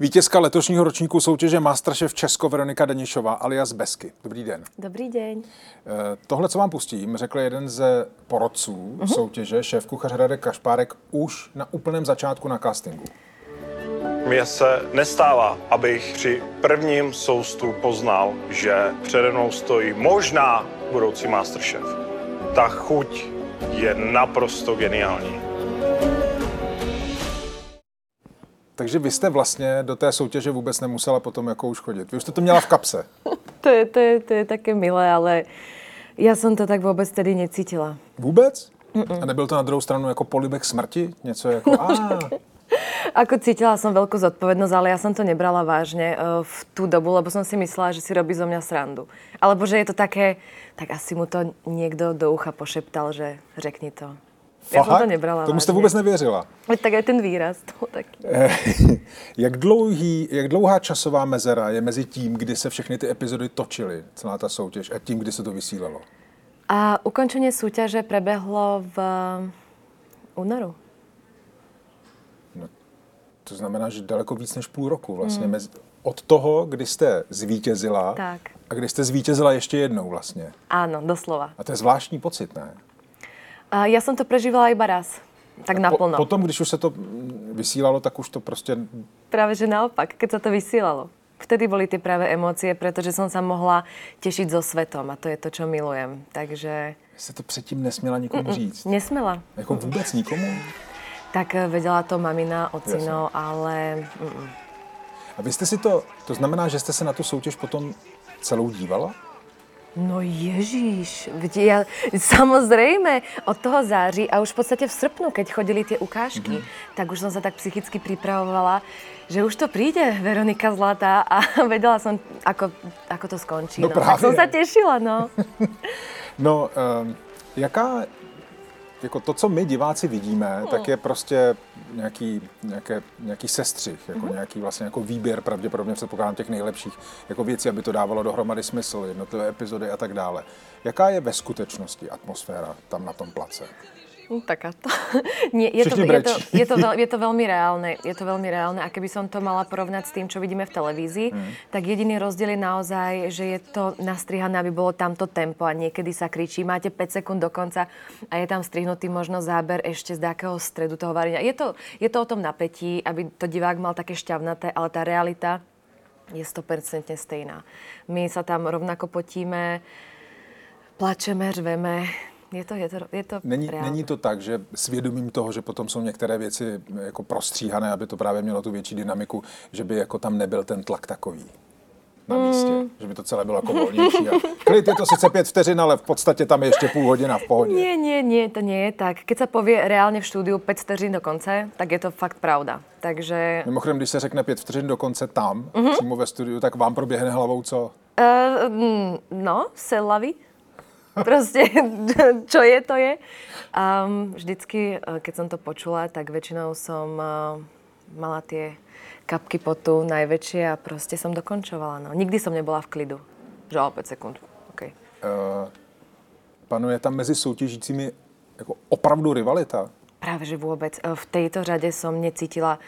Vítězka letošního ročníku soutěže Masterchef Česko Veronika Denišová alias Besky. Dobrý den. Dobrý deň. Eh, Tohle, co vám pustím, řekl jeden ze porodců uh-huh. soutěže, šéf kuchař Radek Kašpárek, už na úplném začátku na castingu. Mně se nestává, abych při prvním soustu poznal, že přede mnou stojí možná budoucí Masterchef. Ta chuť je naprosto geniální. Takže vy jste vlastně do té soutěže vůbec nemusela potom jako už chodit. Vy už jste to měla v kapse. To je, to je, to je také milé, ale ja som to tak vôbec tedy necítila. Vůbec? Mm-mm. A nebyl to na druhou stranu jako polibek smrti? Něco jako, No, a, Ako cítila som veľkú zodpovednosť, ale ja som to nebrala vážne eh, v tú dobu, lebo som si myslela, že si robí zo mňa srandu. Alebo že je to také, tak asi mu to niekto do ucha pošeptal, že řekni to. Ja som to fakt? nebrala Tomu jste vůbec nevěřila. Tak aj ten výraz. To taký. Eh, jak, dlouhý, jak dlouhá časová mezera je mezi tím, kdy se všechny ty epizody točily, celá ta soutěž, a tím, kdy se to vysílalo? A ukončenie súťaže prebehlo v únoru. To znamená, že daleko víc než půl roku vlastně. Hmm. Mezi, od toho, kdy jste zvítězila Tak. a kdy jste zvítězila ještě jednou vlastně. Áno, doslova. A to je zvláštní pocit, ne? Ja som to prežívala iba raz. Tak naplno. Po, potom, když už se to mm, vysílalo, tak už to prostě... Práve že naopak, keď sa to vysielalo. Vtedy boli tie práve emócie, pretože som sa mohla tešiť so svetom a to je to, čo milujem. Takže Jste to předtím nesměla nikomu říct. nesmela. Jako vůbec nikomu? Tak eh, vedela to mamina, ocino, ale mm, A vy jste si to... To znamená, že jste se na tu soutěž potom celou dívala? No Ježíš, veď ja, samozrejme, od toho září a už v podstate v srpnu, keď chodili tie ukážky, mm-hmm. tak už som sa tak psychicky pripravovala, že už to príde, Veronika Zlatá a vedela som, ako, ako to skončí. No tak právě. som sa tešila, no. No, um, jaká, jako to, co my diváci vidíme, tak je prostě nějaký, nějaké, nějaký sestřih, jako nějaký vlastně jako výběr, pravděpodobně předpokládám těch nejlepších jako věcí, aby to dávalo dohromady smysl, jednotlivé epizody a tak dále. Jaká je ve skutečnosti atmosféra tam na tom place? No, takáto. Nie, je, to, je, to, je, to veľ, je to veľmi reálne. Je to veľmi reálne. A keby som to mala porovnať s tým, čo vidíme v televízii, mm. tak jediný rozdiel je naozaj, že je to nastrihané, aby bolo tamto tempo a niekedy sa kričí, máte 5 sekúnd do konca a je tam strihnutý možno záber ešte z nejakého stredu toho varenia. Je to, je to o tom napätí, aby to divák mal také šťavnaté, ale tá realita je 100% stejná. My sa tam rovnako potíme, plačeme, řveme. Je to, je to, je to Není, není to tak, že svědomím toho, že potom jsou některé věci jako prostříhané, aby to právě mělo tu větší dynamiku, že by jako tam nebyl ten tlak takový na místě, Mm. že by to celé bylo jako volnější. A klid je to sice pět vteřin, ale v podstatě tam je ještě půl hodina v pohodě. Nie, nie, nie, to nie je tak. Keď sa povie reálne v štúdiu 5 vteřín do konce, tak je to fakt pravda. Takže, Mimochodem, když se řekne pět vteřin do konce tam, Mhm. mm-hmm. přímo ve studiu, tak vám proběhne hlavou co? uh, mm, no, selavy. Proste, čo je, to je. Um, vždycky, eh, keď som to počula, tak väčšinou som uh, mala tie kapky potu najväčšie a proste som dokončovala. No. Nikdy som nebola v klidu. Že o 5 sekúnd. Okay. Uh, panuje tam mezi soutěžícími jako opravdu rivalita? Práve že vôbec. E, V tejto řade som necítila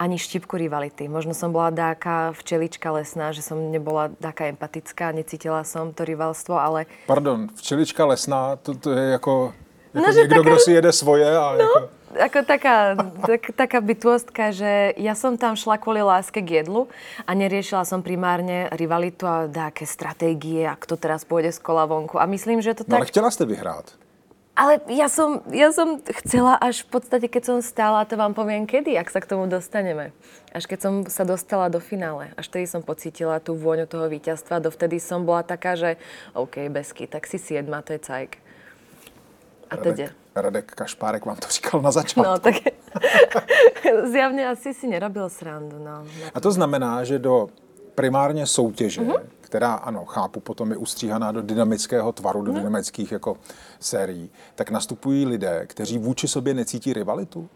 ani štipku rivality. Možno som bola dáka včelička lesná, že som nebola dáka empatická, necítila som to rivalstvo, ale Pardon, včelička lesná, to, to je jako, jako No, někdo, taká- kdo si jede svoje a no. jako... ako taká, tak, taká bytostka, že ja som tam šla kvôli láske k jedlu a neriešila som primárne rivalitu a dáke stratégie a kto teraz pôjde z kola vonku. A myslím, že to No ale tak... chtěla jste vyhrát. Ale ja som, ja som chcela až v podstate, keď som stála, to vám poviem kedy, ak sa k tomu dostaneme. Až keď som sa dostala do finále. Až vtedy som pocítila tú vôňu toho víťazstva. Dovtedy som bola taká, že OK, besky, tak si siedma, to je cajk. A je. Radek, Radek Kašpárek vám to říkal na začátku. No, tak zjavne asi si nerobil srandu, no. A to znamená, že do primárně soutěže, mm-hmm. Která, ano, chápu, potom je ustříhaná do dynamického tvaru, do mm-hmm. dynamických jako sérií, tak nastupují lidé, kteří vůči sobě necítí rivalitu?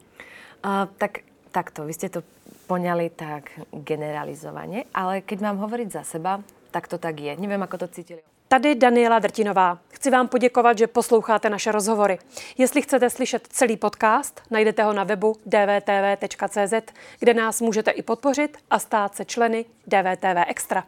A, tak, takto, vy ste to poňali tak generalizovane, ale keď mám hovoriť za seba, tak to tak je. Neviem, ako to cítili. Tady Daniela Drtinová. Chci vám poděkovat, že posloucháte naše rozhovory. Jestli chcete slyšet celý podcast, najdete ho na webu dvtv.cz, kde nás můžete i podpořit a stát se členy DVTV Extra.